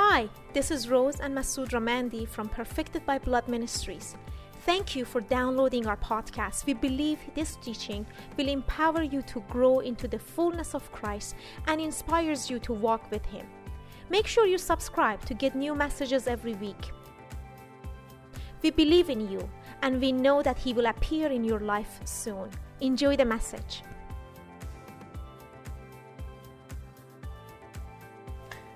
Hi, this is Rose and Masood Ramandi from Perfected by Blood Ministries. Thank you for downloading our podcast. We believe this teaching will empower you to grow into the fullness of Christ and inspires you to walk with Him. Make sure you subscribe to get new messages every week. We believe in you and we know that He will appear in your life soon. Enjoy the message.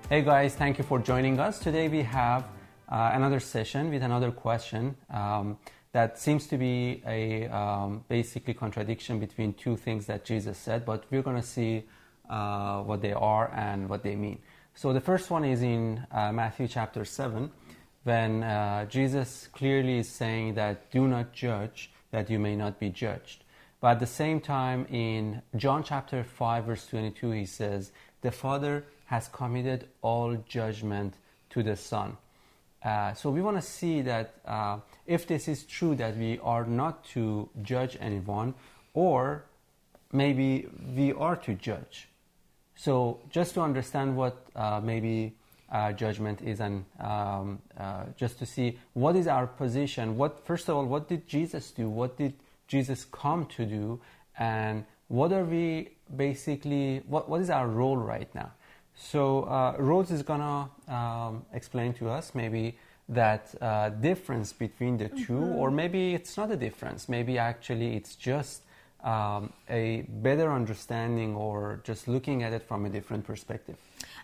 Hey guys, thank you for joining us. Today we have uh, another session with another question um, that seems to be a um, basically contradiction between two things that Jesus said, but we're going to see uh, what they are and what they mean. So the first one is in uh, Matthew chapter 7 when uh, Jesus clearly is saying that do not judge that you may not be judged. But at the same time, in John chapter 5, verse 22, he says, The Father has committed all judgment to the Son. Uh, so we want to see that uh, if this is true, that we are not to judge anyone, or maybe we are to judge. So just to understand what uh, maybe uh, judgment is and um, uh, just to see what is our position what first of all what did jesus do what did jesus come to do and what are we basically what, what is our role right now so uh, rose is gonna um, explain to us maybe that uh, difference between the 2 Mm-hmm. or maybe it's not a difference maybe actually it's just um, a better understanding or just looking at it from a different perspective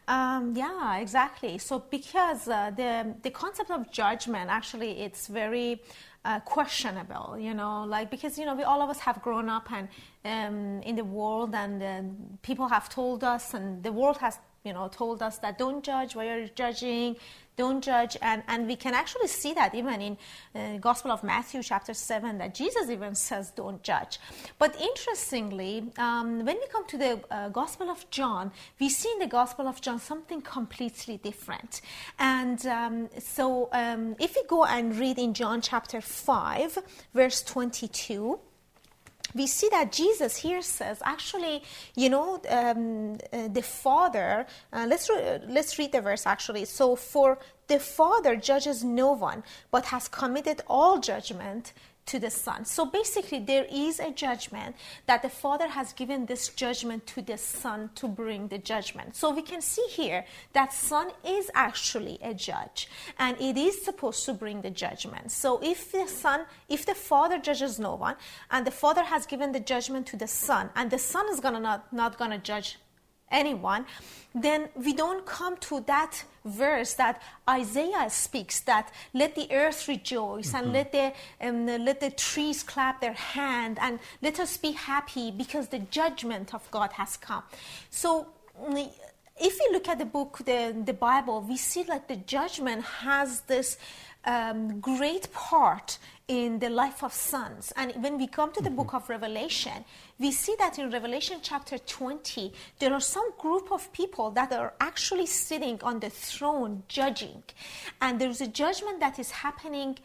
Um, yeah, exactly. So because uh, the the concept of judgment actually it's very uh, questionable, you know, like because you know we all of us have grown up and um, in the world and uh, people have told us and the world has you know told us that don't judge why are you judging don't judge. And, and we can actually see that even in uh, gospel of matthew chapter 7 that jesus even says don't judge. But interestingly um, when we come to the uh, gospel of john we see in the gospel of john something completely different. And um, so um, if we go and read in john chapter 5 verse 22 we see that Jesus here says, actually, you know, um, uh, the Father. Uh, let's re- let's read the verse actually. So, for the Father judges no one, but has committed all judgment to the Son. So basically, there is a judgment that the Father has given this judgment to the Son to bring the judgment. So we can see here that Son is actually a judge, and it is supposed to bring the judgment. So if the Son, if the Father judges no one, and the Father has given the judgment to the Son, and the Son is gonna not not gonna judge anyone, then we don't come to that verse that Isaiah speaks that let the earth rejoice and let the um, let the trees clap their hand and let us be happy because the judgment of God has come. So if we look at the book, the, the Bible, we see like the judgment has this um, great part in the life of sons. And when we come to the book of Revelation, we see that in Revelation chapter 20, there are some group of people that are actually sitting on the throne judging. And there's a judgment that is happening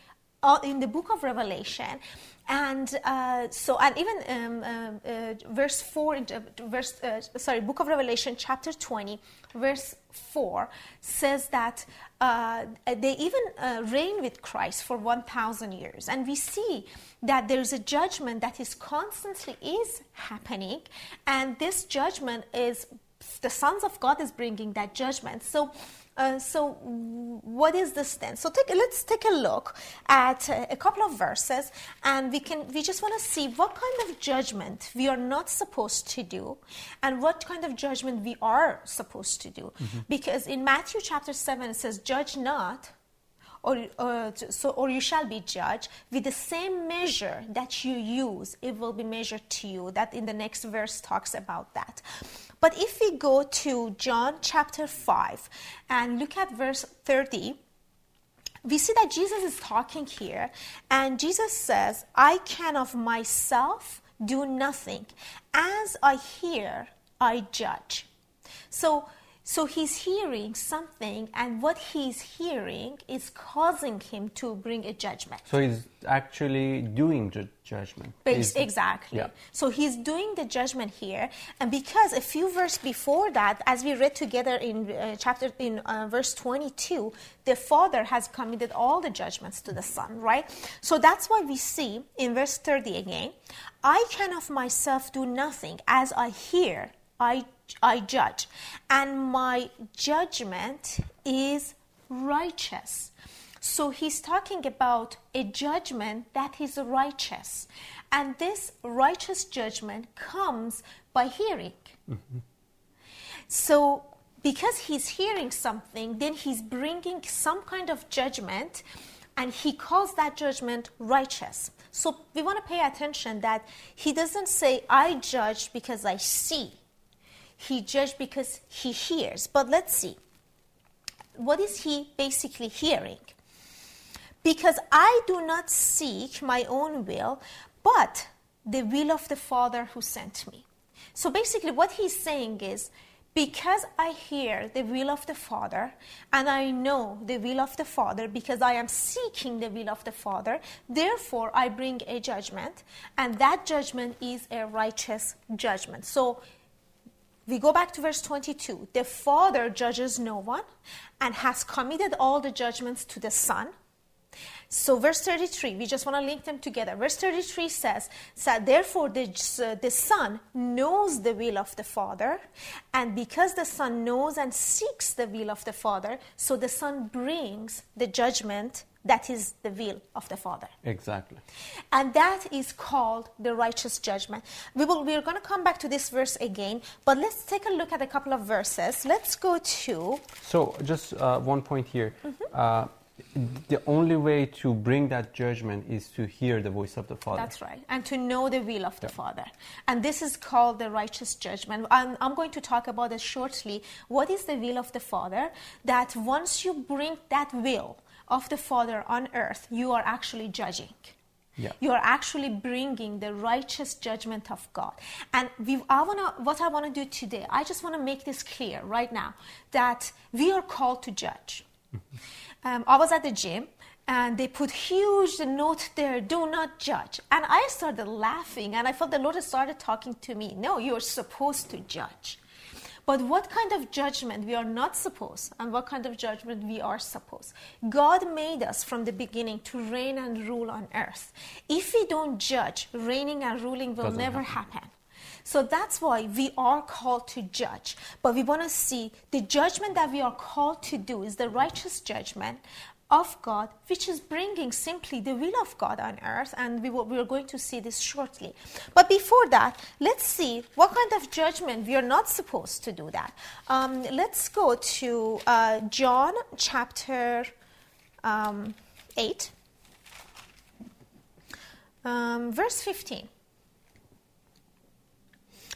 uh, in the book of Revelation. And uh, so, and even um, uh, uh, verse 4, uh, verse, uh, sorry, book of Revelation, chapter 20, verse 4 says that they even reign with Christ for 1,000 years. And we see that there's a judgment that is constantly is happening. And this judgment is, the sons of God is bringing that judgment. So, uh, so what is this then so take, let's take a look at uh, a couple of verses and we can we just want to see what kind of judgment we are not supposed to do and what kind of judgment we are supposed to do. Because in matthew chapter 7 it says judge not or, uh, so, or you shall be judged with the same measure that you use. It will be measured to you. That in the next verse talks about that but if we go to john chapter 5 and look at verse 30 we see that jesus is talking here and jesus says i can of myself do nothing. As i hear i judge. So So he's hearing something, and what he's hearing is causing him to bring a judgment. So he's actually doing ju- judgment. Based, exactly. Yeah. So he's doing the judgment here, and because a few verses before that, as we read together in uh, chapter in uh, verse 22, the Father has committed all the judgments to the Son, right? So that's why we see in verse 30 again, I can of myself do nothing. As I hear, I I judge, and my judgment is righteous. So he's talking about a judgment that is righteous. And this righteous judgment comes by hearing. Mm-hmm. So because he's hearing something, then he's bringing some kind of judgment and he calls that judgment righteous. So we want to pay attention that he doesn't say, I judge because I see. He judged because he hears. But let's see. What is he basically hearing? Because I do not seek my own will, but the will of the Father who sent me. So basically, what he's saying is because I hear the will of the Father and I know the will of the Father because I am seeking the will of the Father, therefore I bring a judgment, and that judgment is a righteous judgment. So we go back to verse 22. The Father judges no one and has committed all the judgments to the Son. So, verse 33, we just want to link them together. Verse 33 says, so Therefore, the, the Son knows the will of the Father, and because the Son knows and seeks the will of the Father, so the Son brings the judgment that is the will of the Father. Exactly. And that is called the righteous judgment. We will we're going to come back to this verse again, but let's take a look at a couple of verses. Let's go to So just uh, one point here. Mm-hmm. Uh, the only way to bring that judgment is to hear the voice of the Father. That's right. And to know the will of the Yeah. Father. And this is called the righteous judgment. I'm, I'm going to talk about it shortly. What is the will of the Father? That once you bring that will of the Father on earth, you are actually judging. Yeah. You are actually bringing the righteous judgment of God. And we, I wanna, what I want to do today, I just want to make this clear right now that we are called to judge. Um, I was at the gym and they put huge note there do not judge and i started laughing and i felt the lord started talking to me no you're supposed to judge but what kind of judgment we are not supposed and what kind of judgment we are supposed? God made us from the beginning to reign and rule on earth. If we don't judge reigning and ruling will Doesn't never happen. so that's why we are called to judge. But we want to see the judgment that we are called to do is the righteous judgment of God, which is bringing simply the will of God on earth. And we, will, we are going to see this shortly. But before that, let's see what kind of judgment we are not supposed to do that. Um, let's go to uh, John chapter um, 8, um, verse 15.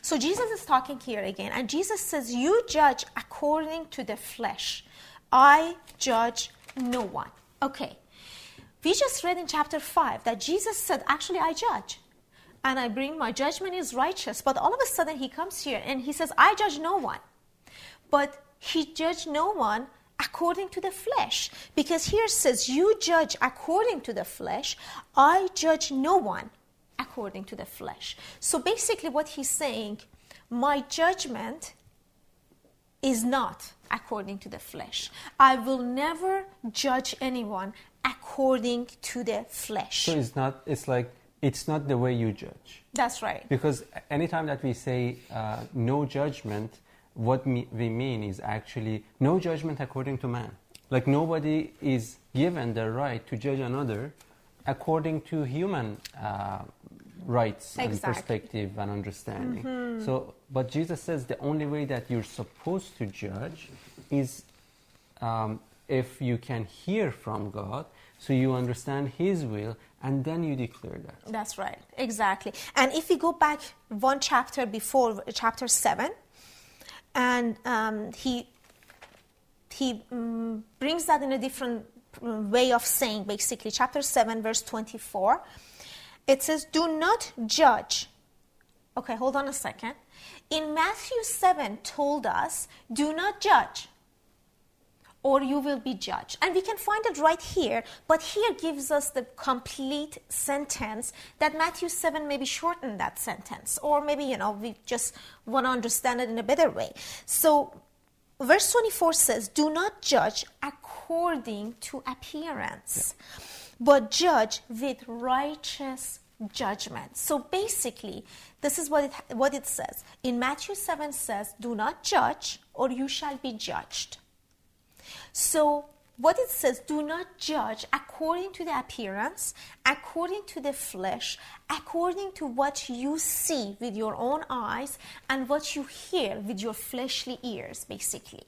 So Jesus is talking here again, and Jesus says, You judge according to the flesh. I judge no one. Okay. We just read in chapter 5 that Jesus said, Actually, I judge. And I bring my judgment is righteous. But all of a sudden, he comes here and he says, I judge no one. But he judged no one according to the flesh. Because here says, You judge according to the flesh. I judge no one according to the flesh. So basically, what he's saying, my judgment is not according to the flesh. I will never judge anyone according to the flesh. So it's not. It's like it's not the way you judge. That's right. Because anytime that we say uh, no judgment, what me- we mean is actually no judgment according to man. Like nobody is given the right to judge another according to human uh, rights and perspective and understanding. So, but Jesus says the only way that you're supposed to judge is um, if you can hear from God, so you understand His will, and then you declare that. That's right, exactly. And if we go back one chapter before, chapter 7, and um, he, he mm, brings that in a different mm, way of saying, basically, chapter 7, verse 24. It says, Do not judge. Okay, hold on a second. in Matthew 7 told us, do not judge or you will be judged. And we can find it right here, but here gives us the complete sentence that Matthew 7 maybe shortened that sentence, or maybe, you know, we just want to understand it in a better way. So, verse 24 says, Do not judge according to appearance, yeah. But judge with righteous judgment. So basically, this is what it, what it says. In Matthew 7 says, Do not judge, or you shall be judged. So, what it says, do not judge according to the appearance, according to the flesh, according to what you see with your own eyes and what you hear with your fleshly ears, basically.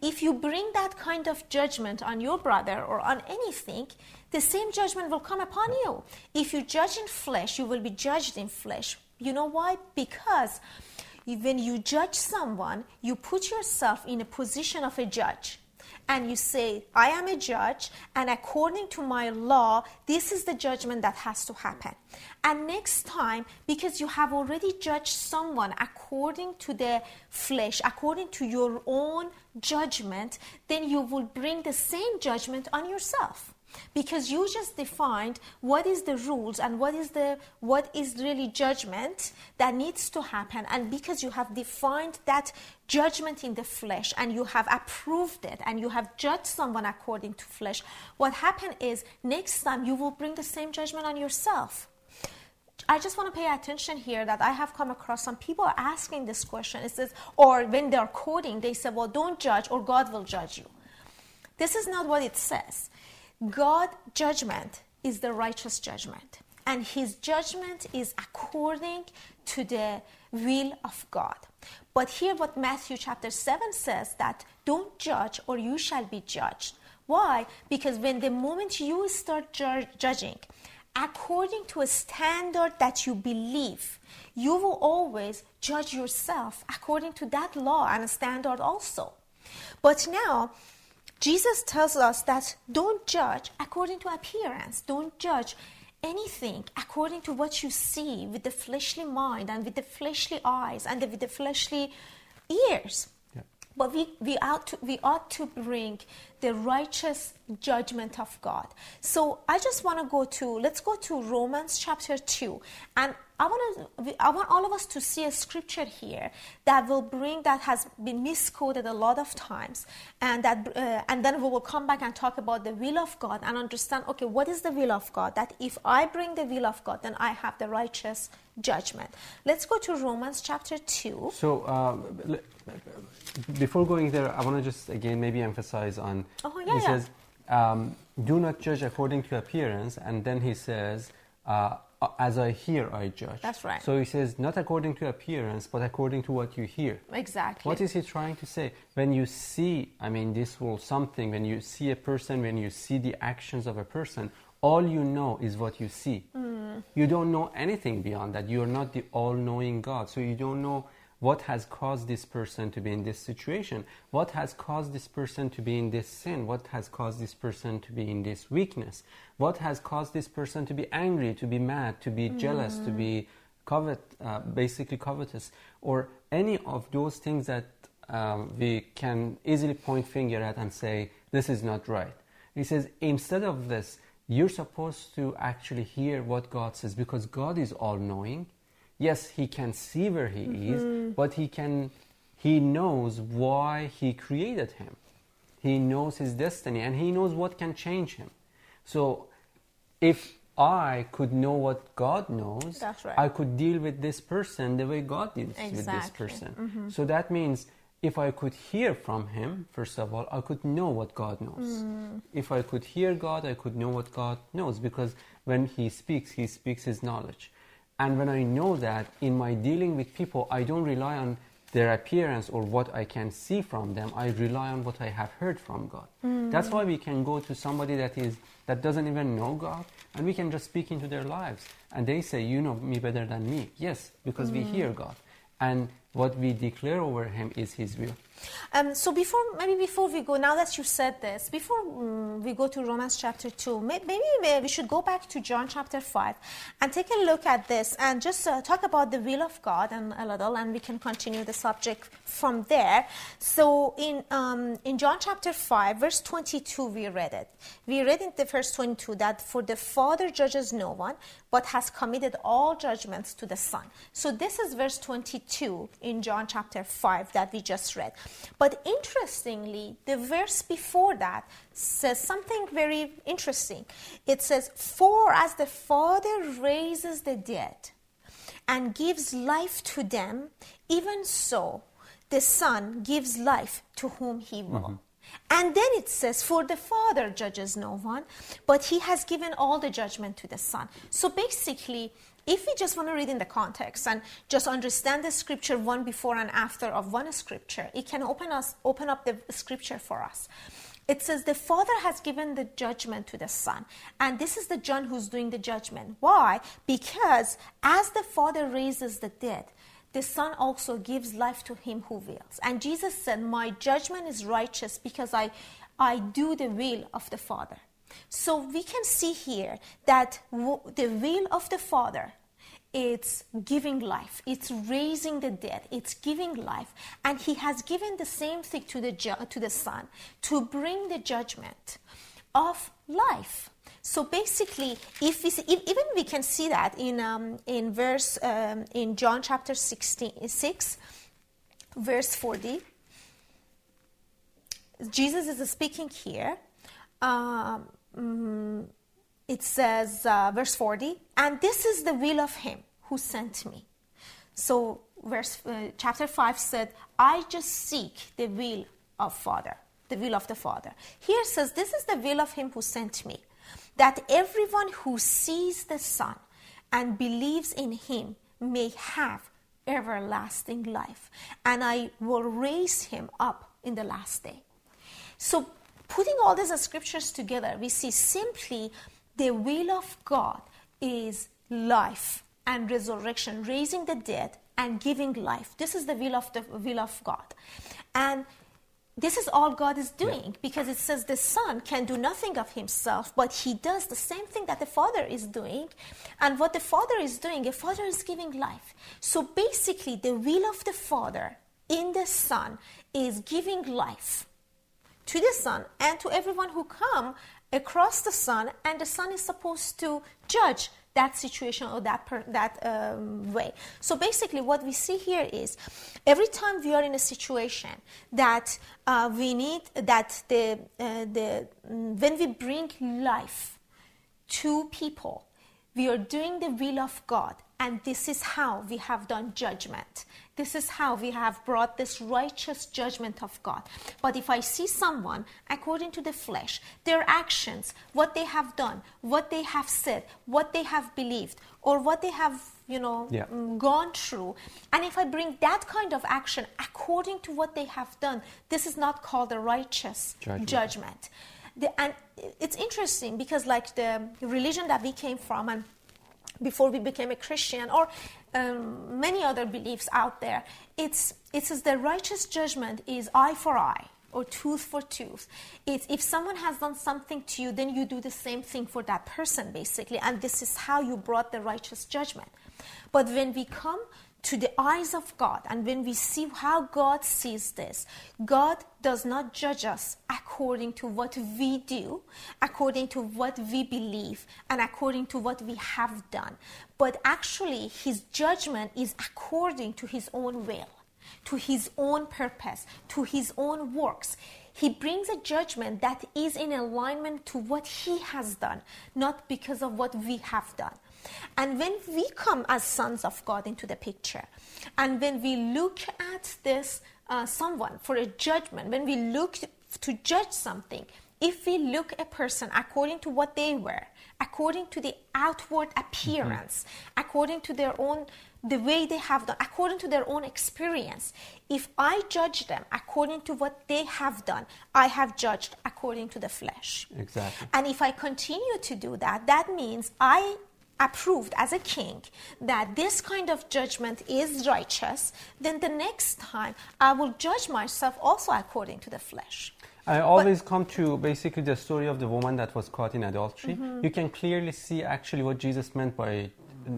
If you bring that kind of judgment on your brother or on anything, the same judgment will come upon you. If you judge in flesh, you will be judged in flesh. You know why? Because when you judge someone, you put yourself in a position of a judge and you say, I am a judge, and according to my law, this is the judgment that has to happen. And next time, because you have already judged someone according to the flesh, according to your own judgment, then you will bring the same judgment on yourself because you just defined what is the rules and what is the what is really judgment that needs to happen and because you have defined that judgment in the flesh and you have approved it and you have judged someone according to flesh what happened is next time you will bring the same judgment on yourself I just want to pay attention here that I have come across some people are asking this question. It says, or when they're quoting, they say, well, don't judge or God will judge you. This is not what it says. God judgment is the righteous judgment and his judgment is according to the will of God. But here what Matthew chapter 7 says that don't judge or you shall be judged. Why? Because when the moment you start ju- judging according to a standard that you believe, you will always judge yourself according to that law and a standard also. But now Jesus tells us that don't judge according to appearance. Don't judge anything according to what you see with the fleshly mind and with the fleshly eyes and with the fleshly ears. Yeah. But we, we, ought to, we ought to bring the righteous judgment of God. So I just want to go to, let's go to Romans chapter 2. And I want, to, I want all of us to see a scripture here that will bring, that has been misquoted a lot of times. And, that, uh, and then we will come back and talk about the will of God and understand, okay, what is the will of God? That if I bring the will of God, then I have the righteous judgment. Let's go to Romans chapter 2. So uh, before going there, I want to just again maybe emphasize on Oh, yeah, he yeah. says, um, do not judge according to appearance. And then he says, uh, as I hear, I judge. That's right. So he says, not according to appearance, but according to what you hear. Exactly. What is he trying to say? When you see, I mean, this will something, when you see a person, when you see the actions of a person, all you know is what you see. Mm. You don't know anything beyond that. You are not the all knowing God. So you don't know what has caused this person to be in this situation? What has caused this person to be in this sin? What has caused this person to be in this weakness? What has caused this person to be angry, to be mad, to be mm. jealous, to be covet, uh, basically covetous, or any of those things that um, we can easily point finger at and say this is not right. He says instead of this, you're supposed to actually hear what God says because God is all knowing yes, he can see where he mm-hmm. is, but he can he knows why he created him. He knows his destiny and he knows what can change him. So if I could know what God knows, right. I could deal with this person the way God deals exactly. with this person. Mm-hmm. So that means if I could hear from Him, first of all, I could know what God knows. Mm. If I could hear God, I could know what God knows because when He speaks, He speaks His knowledge. And when I know that in my dealing with people, I don't rely on their appearance or what I can see from them. I rely on what I have heard from God. Mm. That's why we can go to somebody that is that doesn't even know God, and we can just speak into their lives, and they say, "You know me better than me." Yes, because mm. we hear God, and what we declare over Him is His will. Um, so before, maybe before we go, now that you said this, before um, we go to Romans chapter 2, maybe we should go back to John chapter 5 and take a look at this and just uh, talk about the will of God and a little, and we can continue the subject from there. So in, um, in John chapter 5, verse 22, we read it. We read in the verse 22 that for the Father judges no one, but has committed all judgments to the Son. So this is verse 22 in John chapter 5 that we just read. But interestingly, the verse before that says something very interesting. It says, For as the Father raises the dead and gives life to them, even so the Son gives life to whom he will. Mm-hmm. And then it says, For the Father judges no one, but he has given all the judgment to the Son. So basically, if we just want to read in the context and just understand the scripture one before and after of one scripture, it can open us open up the scripture for us. It says the Father has given the judgment to the Son. And this is the John who's doing the judgment. Why? Because as the Father raises the dead, the Son also gives life to him who wills. And Jesus said, My judgment is righteous because I, I do the will of the Father. So we can see here that w- the will of the Father it's giving life it's raising the dead it's giving life and he has given the same thing to the ju- to the son to bring the judgment of life so basically, if we see, if, even we can see that in um, in verse um, in John chapter 16, 6, verse 40. Jesus is speaking here. Um, mm, it says, uh, verse 40, and this is the will of him who sent me. So, verse uh, chapter 5 said, I just seek the will of Father, the will of the Father. Here says, This is the will of him who sent me that everyone who sees the Son and believes in him may have everlasting life, and I will raise him up in the last day. So, putting all these scriptures together, we see simply the will of God is life and resurrection, raising the dead and giving life. This is the will of the will of God. And this is all God is doing because it says the Son can do nothing of himself, but he does the same thing that the Father is doing. And what the Father is doing, the Father is giving life. So basically, the will of the Father in the Son is giving life to the Son and to everyone who come across the Son and the Son is supposed to judge that situation or that per, that um, way. So basically, what we see here is every time we are in a situation that uh, we need that the uh, the when we bring life to people, we are doing the will of God, and this is how we have done judgment. This is how we have brought this righteous judgment of God. But if I see someone according to the flesh, their actions, what they have done, what they have said, what they have believed, or what they have, you know, yeah. Mm, gone through, and if I bring that kind of action according to what they have done, this is not called a righteous judgment. judgment. The, and it's interesting because, like the religion that we came from, and before we became a Christian, or um, many other beliefs out there. It's, it says the righteous judgment is eye for eye or tooth for tooth. It's if someone has done something to you, then you do the same thing for that person, basically. And this is how you brought the righteous judgment. But when we come to the eyes of God and when we see how God sees this, God does not judge us according to what we do, according to what we believe, and according to what we have done. But actually, His judgment is according to His own will, to His own purpose, to His own works. He brings a judgment that is in alignment to what He has done, not because of what we have done. And when we come as sons of God into the picture, and when we look at this uh, someone for a judgment, when we look to judge something, if we look a person according to what they were, according to the outward appearance, mm-hmm. according to their own the way they have done, according to their own experience. If I judge them according to what they have done, I have judged according to the flesh. Exactly. And if I continue to do that, that means I approved as a king that this kind of judgment is righteous, then the next time I will judge myself also according to the flesh. I always come to basically the story of the woman that was caught in adultery. Mm-hmm. You can clearly see actually what Jesus meant by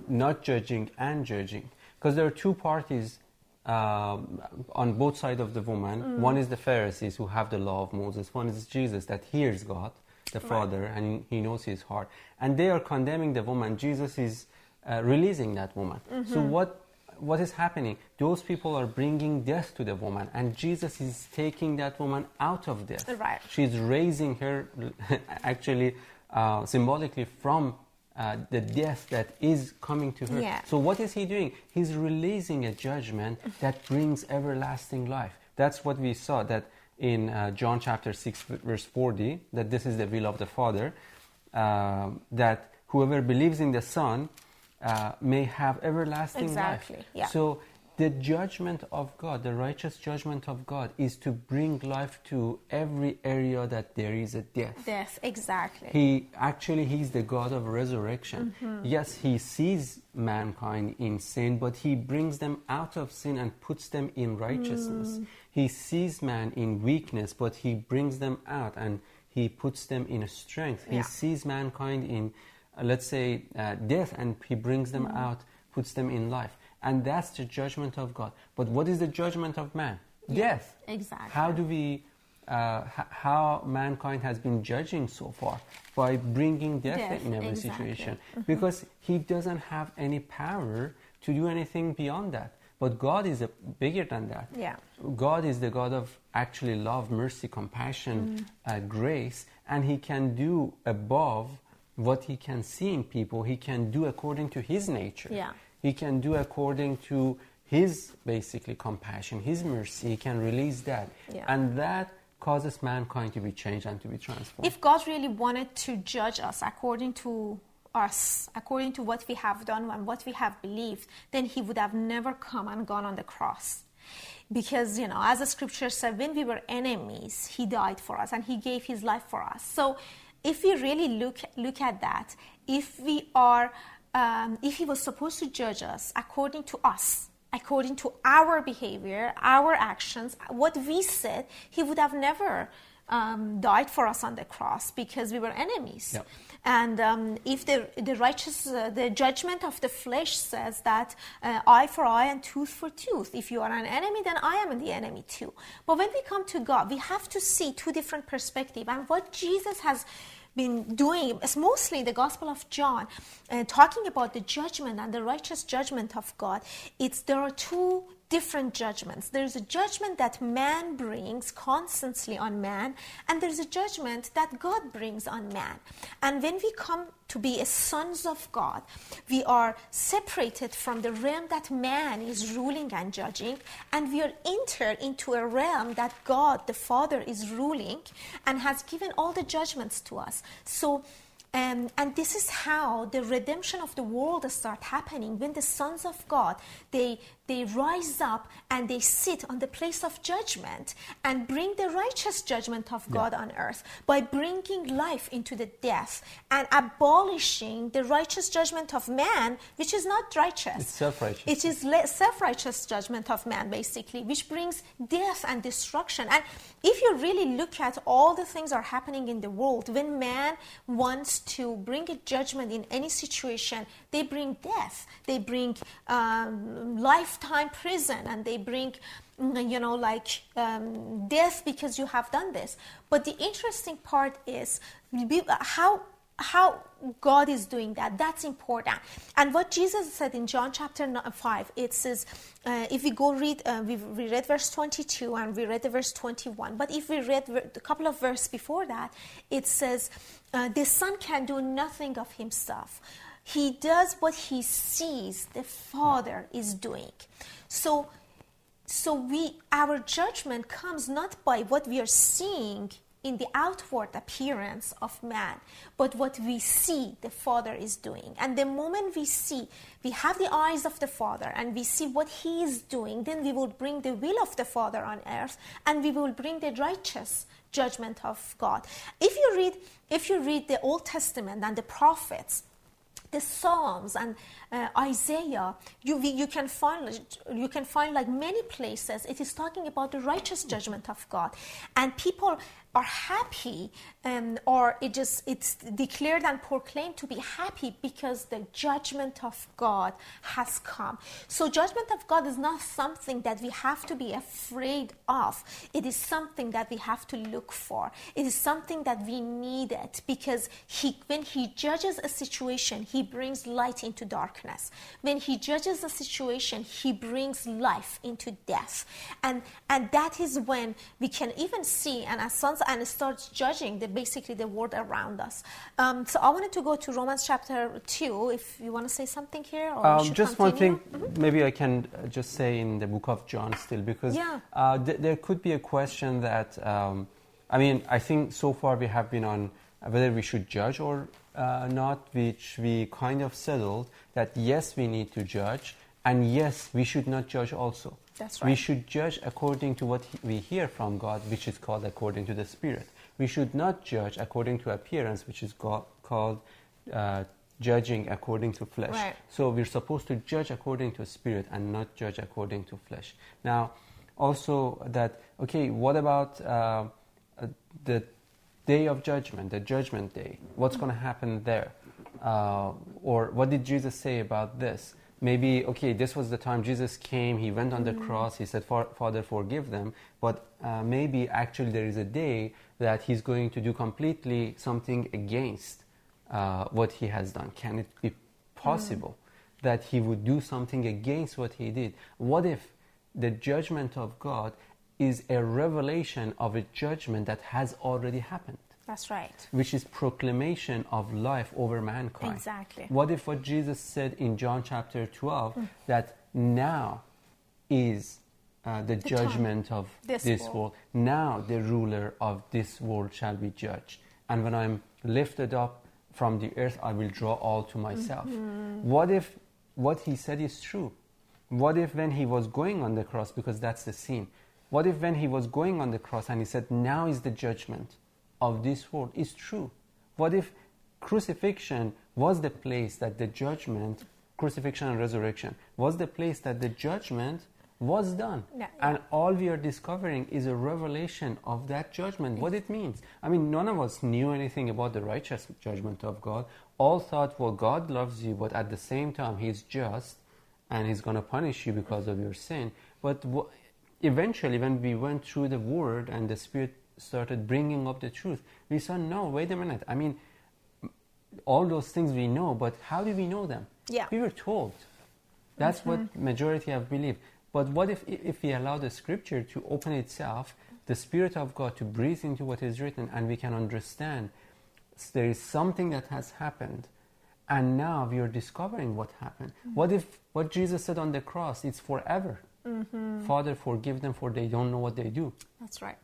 not judging and judging. Because there are two parties um, on both sides of the woman. Mm. One is the Pharisees who have the law of Moses, one is Jesus that hears God, the Right. Father, and he knows his heart. And they are condemning the woman. Jesus is uh, releasing that woman. Mm-hmm. So, what what is happening? Those people are bringing death to the woman, and Jesus is taking that woman out of death. Right. She's raising her, actually, uh, symbolically from uh, the death that is coming to her. Yeah. So, what is he doing? He's releasing a judgment that brings everlasting life. That's what we saw that in uh, John chapter 6, verse 40, that this is the will of the Father, uh, that whoever believes in the Son uh, may have everlasting life. Exactly, life. yeah. So, the judgment of God, the righteous judgment of God, is to bring life to every area that there is a death. Death, exactly. He actually he's the God of resurrection. Mm-hmm. Yes, he sees mankind in sin, but he brings them out of sin and puts them in righteousness. Mm. He sees man in weakness, but he brings them out and he puts them in strength. He Yeah. sees mankind in, uh, let's say, uh, death, and he brings them Mm. out, puts them in life. And that's the judgment of God. But what is the judgment of man? Death. exactly. How do we, uh, h- how mankind has been judging so far? By bringing death, Death, in every exactly. Mm-hmm. situation. Because he doesn't have any power to do anything beyond that. But God is a, bigger than that. Yeah. God is the God of actually love, mercy, compassion, Mm. uh, grace, and He can do above what He can see in people. He can do according to His nature. Yeah. He can do according to His basically compassion, His mercy. He can release that, Yeah. and that causes mankind to be changed and to be transformed. If God really wanted to judge us according to us, according to what we have done and what we have believed, then He would have never come and gone on the cross. Because, you know, as the scripture said, when we were enemies, He died for us and He gave His life for us. So if we really look, look at that, if we are, um, if He was supposed to judge us according to us, according to our behavior, our actions, what we said, He would have never um, died for us on the cross because we were enemies. Yep. And um, if the, the righteous, uh, the judgment of the flesh says that uh, eye for eye and tooth for tooth, if you are an enemy, then I am the enemy too. But when we come to God, we have to see two different perspectives. And what Jesus has been doing, is mostly the Gospel of John, uh, talking about the judgment and the righteous judgment of God, it's there are two different judgments. There's a judgment that man brings constantly on man, and there's a judgment that God brings on man. And when we come to be sons of God, we are separated from the realm that man is ruling and judging, and we are entered into a realm that God, the Father, is ruling and has given all the judgments to us. So um, and this is how the redemption of the world start happening when the sons of God they they rise up and they sit on the place of judgment and bring the righteous judgment of God on earth by bringing life into the death and abolishing the righteous judgment of man, which is not righteous. It's self-righteous. It is le- self-righteous judgment of man, basically, which brings death and destruction. And if you really look at all the things are happening in the world, when man wants to bring a judgment in any situation, they bring death, they bring um, lifetime prison, and they bring mm, you know like um, death because you have done this. But the interesting part is how how God is doing that. That's important. And what Jesus said in John chapter 5, it says, uh, if we go read, uh, we, we read verse 22 and we read the verse 21. But if we read a couple of verses before that, it says, uh, the Son can do nothing of himself. He does what he sees the Father is doing. So, so we, our judgment comes not by what we are seeing in the outward appearance of man, but what we see the Father is doing. And the moment we see, we have the eyes of the Father and we see what He is doing, then we will bring the will of the Father on earth and we will bring the righteous judgment of God. If you read, if you read the Old Testament and the prophets, the Psalms and uh, Isaiah, you, you can find you can find like many places. It is talking about the righteous judgment of God, and people are happy um, or it just it's declared and proclaimed to be happy because the judgment of god has come. So judgment of god is not something that we have to be afraid of. It is something that we have to look for. It is something that we need it because he when he judges a situation he brings light into darkness. When he judges a situation he brings life into death. And and that is when we can even see and as sons and starts judging the basically the world around us. Um, so I wanted to go to Romans chapter two. If you want to say something here, or um, just continue. one thing, Mm-hmm. maybe I can uh, just say in the book of John still, because Yeah. uh, th- there could be a question that um, I mean, I think so far we have been on whether we should judge or uh, not, which we kind of settled that yes, we need to judge, and yes, we should not judge also. That's We should judge according to what we hear from God, which is called according to the Spirit. We should not judge according to appearance, which is called uh, judging according to flesh. Right. So we're supposed to judge according to spirit and not judge according to flesh. Now, also that okay, what about uh, uh, the day of judgment, the judgment day? What's going to happen there? Uh, or what did Jesus say about this? Maybe okay, this was the time Jesus came. He went on the cross. He said, "Father, forgive them." But uh, maybe actually there is a day that he's going to do completely something against uh, what he has done. Can it be possible that he would do something against what he did? What if the judgment of God is a revelation of a judgment that has already happened? That's right. Which is proclamation of life over mankind. Exactly. What if what Jesus said in John chapter 12 that now is uh, the, time. judgment of This this, world. world. Now the ruler of this world shall be judged. And when I'm lifted up from the earth, I will draw all to myself. What if what he said is true? What if when he was going on the cross, because that's the scene, what if when he was going on the cross and he said, Now is the judgment of this world, is true? What if crucifixion was the place that the judgment, crucifixion and resurrection, was the place that the judgment was done? Yeah. And all we are discovering is a revelation of that judgment, what it means. I mean, none of us knew anything about the righteous judgment of God. All thought, well, God loves you, but at the same time, He's just and He's going to punish you because of your sin. But w- eventually, when we went through the Word and the Spirit started bringing up the truth, we saw, no, wait a minute. I mean, all those things we know, but how do we know them? Yeah. We were told. That's what mm-hmm. majority have believed. But what if, if we allow the scripture to open itself, the Spirit of God to breathe into what is written, and we can understand there is something that has happened, and now we are discovering what happened. Mm-hmm. What if what Jesus said on the cross is forever? Mm-hmm. Father, forgive them, for they don't know what they do. That's right.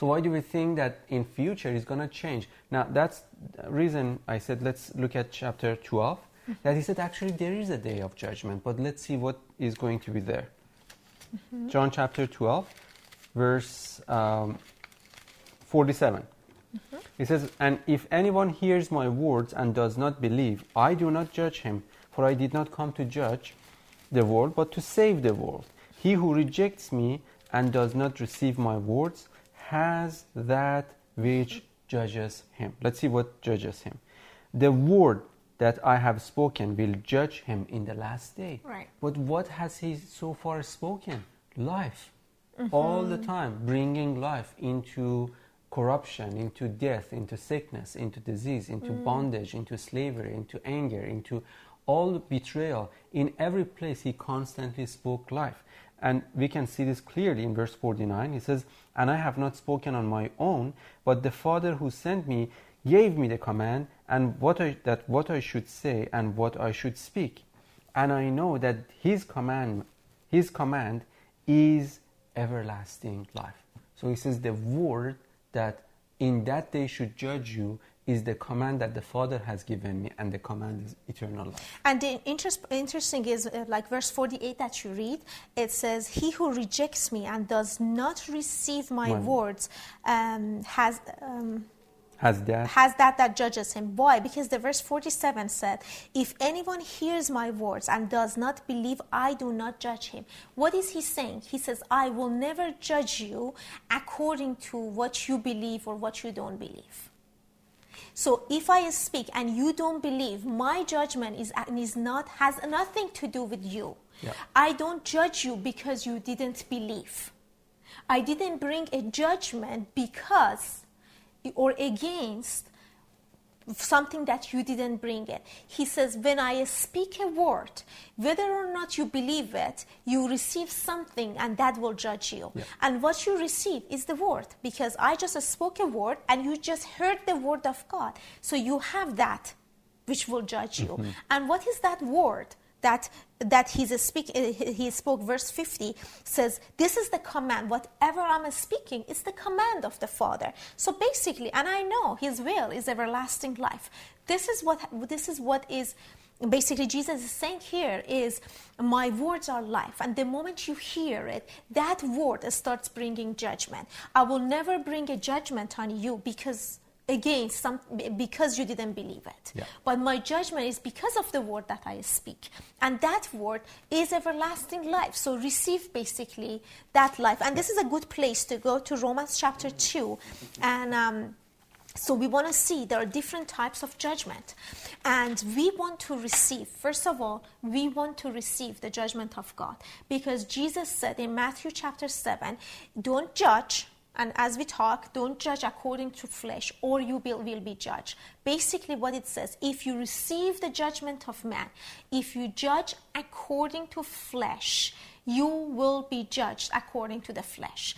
So why do we think that in future it's going to change? Now that's the reason I said let's look at chapter 12. Mm-hmm. That he said actually there is a day of judgment, but let's see what is going to be there. Mm-hmm. John chapter 12, verse um, 47. Mm-hmm. He says, And if anyone hears my words and does not believe, I do not judge him, for I did not come to judge the world, but to save the world. He who rejects me and does not receive my words has that which judges him. Let's see what judges him. The word that I have spoken will judge him in the last day. Right. But what has he so far spoken? Life. Mm-hmm. All the time, bringing life into corruption, into death, into sickness, into disease, into mm. bondage, into slavery, into anger, into all betrayal. In every place, he constantly spoke life. And we can see this clearly in verse 49. He says, And I have not spoken on my own, but the Father who sent me gave me the command and what I, that what I should say and what I should speak. And I know that his command, his command is everlasting life. So he says the word that in that day should judge you is the command that the Father has given me, and the command is eternal life. And the interest, interesting is uh, like verse 48 that you read, it says, He who rejects me and does not receive my My- words um, has. Um, has that has that that judges him. Why? Because the verse 47 said if anyone hears my words and does not believe i do not judge him. What is he saying? He says i will never judge you according to what you believe or what you don't believe so if I speak and you don't believe, my judgment is, is not has nothing to do with you. Yeah. I don't judge you because you didn't believe. I didn't bring a judgment because or against something that you didn't bring it. He says, When I speak a word, whether or not you believe it, you receive something and that will judge you. Yeah. And what you receive is the word because I just spoke a word and you just heard the word of God. So you have that which will judge you. Mm-hmm. And what is that word? That that he's speak, he spoke verse 50 says this is the command. Whatever i'm speaking is the command of the father. So basically and i know his will is everlasting life. This is what this is what is basically jesus is saying here is my words are life. And the moment you hear it that word starts bringing judgment. I will never bring a judgment on you because against some because you didn't believe it. Yeah. but my judgment is because of the word that i speak. And that word is everlasting life. So receive basically that life. And this is a good place to go to romans chapter 2 and um, so we want to see there are different types of judgment. And we want to receive first of all we want to receive the judgment of god. Because jesus said in matthew chapter 7 don't judge and as we talk, don't judge according to flesh, or you will, be judged. Basically, what it says if you receive the judgment of man, if you judge according to flesh, you will be judged according to the flesh.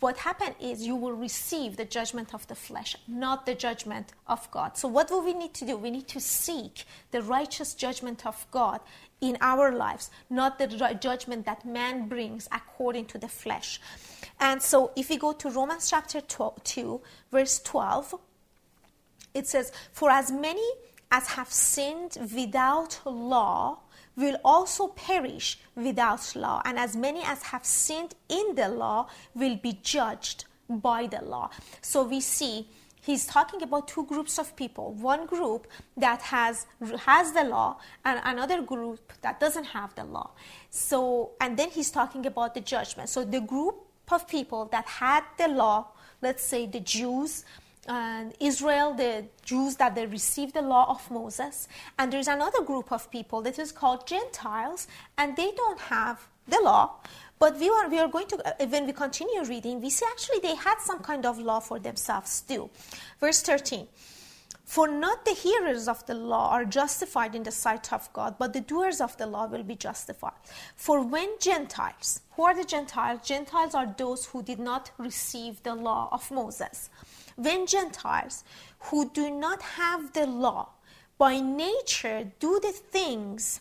What happened is you will receive the judgment of the flesh, not the judgment of God. So, what do we need to do? We need to seek the righteous judgment of God in our lives, not the judgment that man brings according to the flesh. And so, if we go to Romans chapter 12, 2, verse 12, it says, For as many as have sinned without law will also perish without law, and as many as have sinned in the law will be judged by the law. So we see he's talking about two groups of people. One group that has has the law and another group that doesn't have the law. So and then he's talking about the judgment. So the group of people that had the law let's say the jews and Israel, the Jews that they received the law of Moses, and there's another group of people that is called Gentiles, and they don't have the law. But we are, we are going to, when we continue reading, we see actually they had some kind of law for themselves too. Verse 13 For not the hearers of the law are justified in the sight of God, but the doers of the law will be justified. For when Gentiles, who are the Gentiles? Gentiles are those who did not receive the law of Moses when Gentiles who do not have the law by nature do the things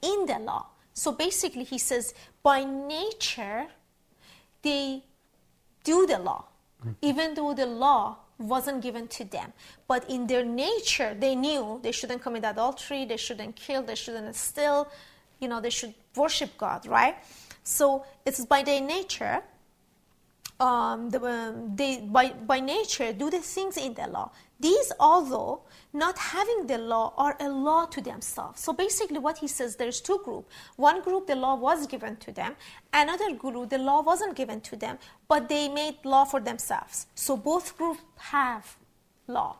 in the law. So basically, he says, by nature, they do the law, mm. even though the law wasn't given to them. But in their nature, they knew they shouldn't commit adultery, they shouldn't kill, they shouldn't steal, you know, they should worship God, right? So it's by their nature um, the, um, they by, by nature do the things in the law. These, although not having the law, are a law to themselves. So basically, what he says, there's two groups. One group, the law was given to them. Another group, the law wasn't given to them, but they made law for themselves. So both groups have law.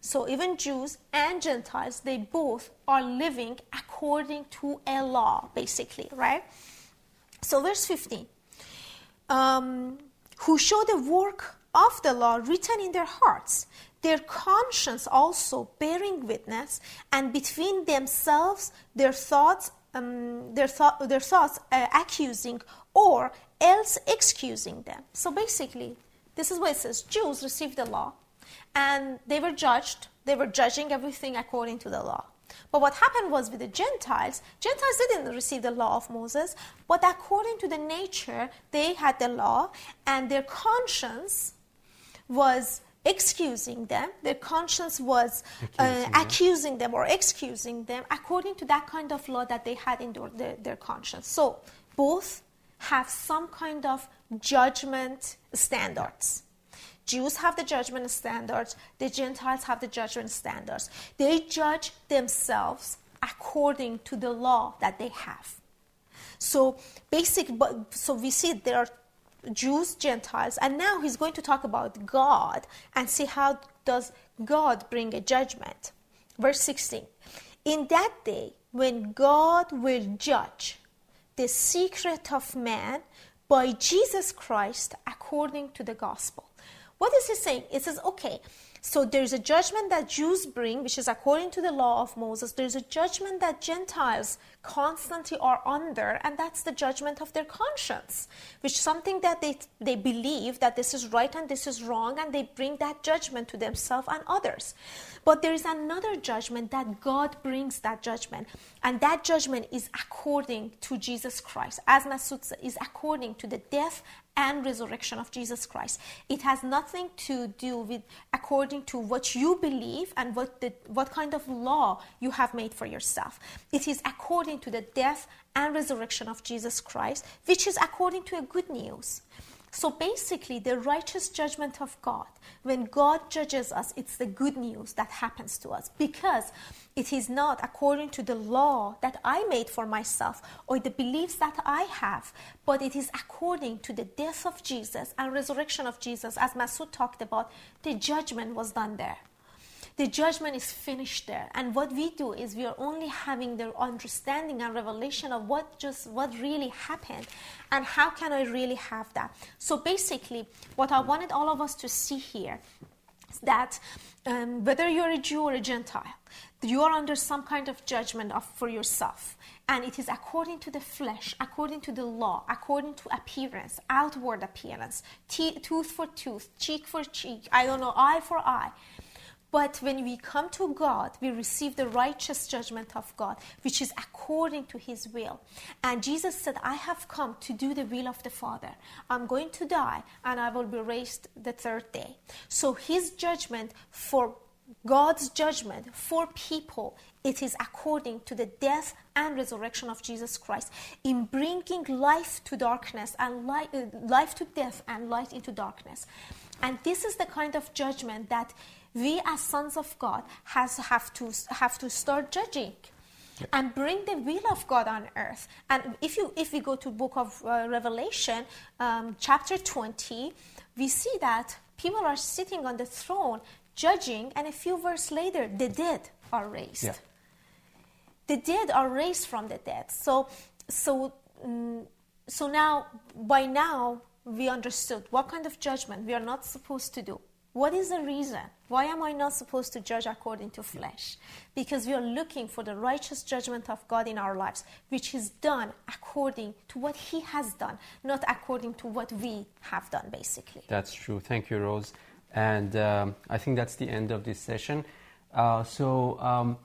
So even Jews and Gentiles, they both are living according to a law, basically, right? So verse 15. Um, who show the work of the law written in their hearts, their conscience also bearing witness, and between themselves their thoughts, um, their, their thoughts uh, accusing or else excusing them. So basically, this is what it says: Jews received the law, and they were judged. They were judging everything according to the law. But what happened was with the Gentiles, Gentiles didn't receive the law of Moses, but according to the nature, they had the law, and their conscience was excusing them. Their conscience was uh, Accusing them. them or excusing them according to that kind of law that they had in their, their, their conscience. So both have some kind of judgment standards. Jews have the judgment standards, the Gentiles have the judgment standards. They judge themselves according to the law that they have. So basic, so we see there are Jews, Gentiles, and now he's going to talk about God and see how does God bring a judgment. Verse 16. In that day, when God will judge the secret of man by Jesus Christ according to the gospel. What is he saying? It says, okay, so there's a judgment that Jews bring, which is according to the law of Moses. There's a judgment that Gentiles constantly are under, and that's the judgment of their conscience, which something that they, they believe that this is right and this is wrong, and they bring that judgment to themselves and others. But there is another judgment that God brings that judgment, and that judgment is according to Jesus Christ. As Masood is according to the death and resurrection of Jesus Christ. It has nothing to do with according to what you believe and what the, what kind of law you have made for yourself. It is according to the death and resurrection of Jesus Christ, which is according to a good news. So basically, the righteous judgment of God, when God judges us, it's the good news that happens to us because it is not according to the law that I made for myself or the beliefs that I have, but it is according to the death of Jesus and resurrection of Jesus. As Masood talked about, the judgment was done there the judgment is finished there. And what we do is we are only having the understanding and revelation of what just what really happened and how can i really have that. So basically what i wanted all of us to see here is that um, whether you're a jew or a gentile you are under some kind of judgment of, for yourself. And it is according to the flesh according to the law according to appearance outward appearance Te- tooth for tooth cheek for cheek i don't know eye for eye but when we come to God, we receive the righteous judgment of God, which is according to His will. And Jesus said, I have come to do the will of the Father. I'm going to die and I will be raised the third day. So His judgment for God's judgment for people, it is according to the death and resurrection of Jesus Christ in bringing life to darkness and light, life to death and light into darkness. And this is the kind of judgment that we as sons of God has have to have to start judging and bring the will of God on earth. And if you if we go to book of uh, Revelation, um, chapter 20, we see that people are sitting on the throne judging, and a few verses later, the dead are raised. Yeah. The dead are raised from the dead. So, so, um, so now, by now, we understood what kind of judgment we are not supposed to do. What is the reason? Why am I not supposed to judge according to flesh? Because we are looking for the righteous judgment of God in our lives, which is done according to what He has done, not according to what we have done, basically. That's true. Thank you, Rose. And um, I think that's the end of this session. Uh, so um,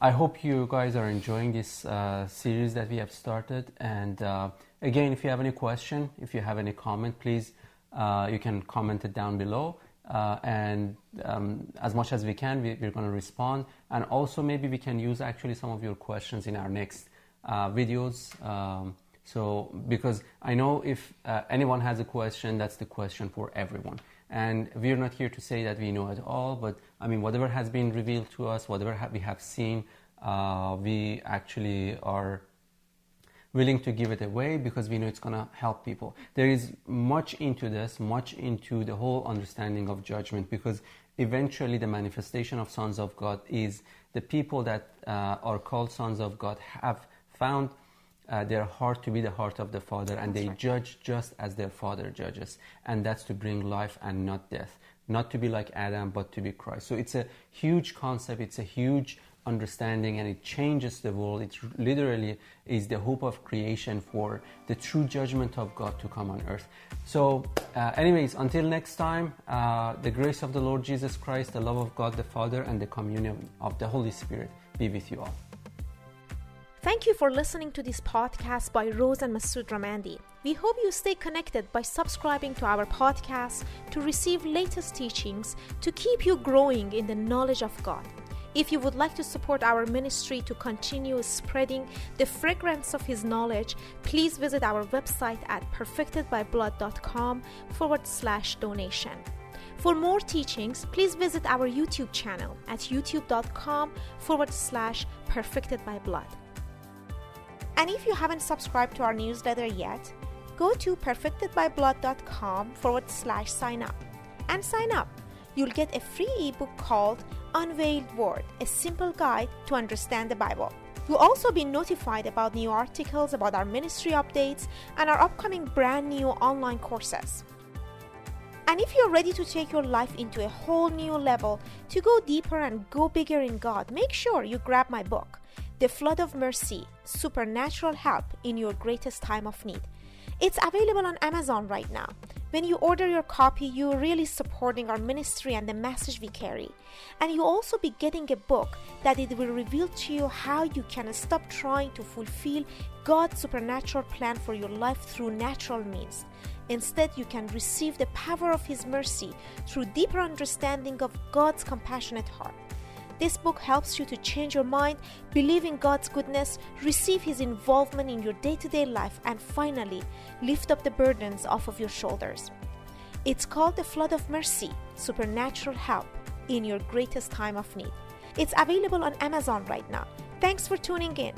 I hope you guys are enjoying this uh, series that we have started. And uh, again, if you have any question, if you have any comment, please uh, you can comment it down below. Uh, and um, as much as we can, we, are going to respond. And also, maybe we can use actually some of your questions in our next uh, videos. Um, so, because I know if uh, anyone has a question, that's the question for everyone. And we're not here to say that we know it all, but I mean, whatever has been revealed to us, whatever ha- we have seen, uh, we actually are willing to give it away because we know it's going to help people. There is much into this, much into the whole understanding of judgment because eventually the manifestation of sons of God is the people that uh, are called sons of God have found uh, their heart to be the heart of the Father and they judge just as their Father judges. And that's to bring life and not death. Not to be like Adam, but to be Christ. So it's a huge concept, it's a huge understanding and it changes the world. It literally is the hope of creation for the true judgment of God to come on earth. So, uh, anyways, until next time, uh, the grace of the Lord Jesus Christ, the love of God the Father, and the communion of the Holy Spirit be with you all. Thank you for listening to this podcast by Rose and Masood Ramandi. We hope you stay connected by subscribing to our podcast to receive latest teachings to keep you growing in the knowledge of God. If you would like to support our ministry to continue spreading the fragrance of His knowledge, please visit our website at perfectedbyblood.com forward slash donation. For more teachings, please visit our YouTube channel at youtube.com forward slash perfected by blood. And if you haven't subscribed to our newsletter yet, go to perfectedbyblood.com forward slash sign up and sign up. You'll get a free ebook called Unveiled Word, a simple guide to understand the Bible. You'll also be notified about new articles, about our ministry updates, and our upcoming brand new online courses. And if you're ready to take your life into a whole new level, to go deeper and go bigger in God, make sure you grab my book, The Flood of Mercy Supernatural Help in Your Greatest Time of Need. It's available on Amazon right now. When you order your copy, you're really supporting our ministry and the message we carry. And you'll also be getting a book that it will reveal to you how you can stop trying to fulfill God's supernatural plan for your life through natural means. Instead, you can receive the power of His mercy through deeper understanding of God's compassionate heart. This book helps you to change your mind, believe in God's goodness, receive His involvement in your day to day life, and finally, lift up the burdens off of your shoulders. It's called The Flood of Mercy Supernatural Help in Your Greatest Time of Need. It's available on Amazon right now. Thanks for tuning in.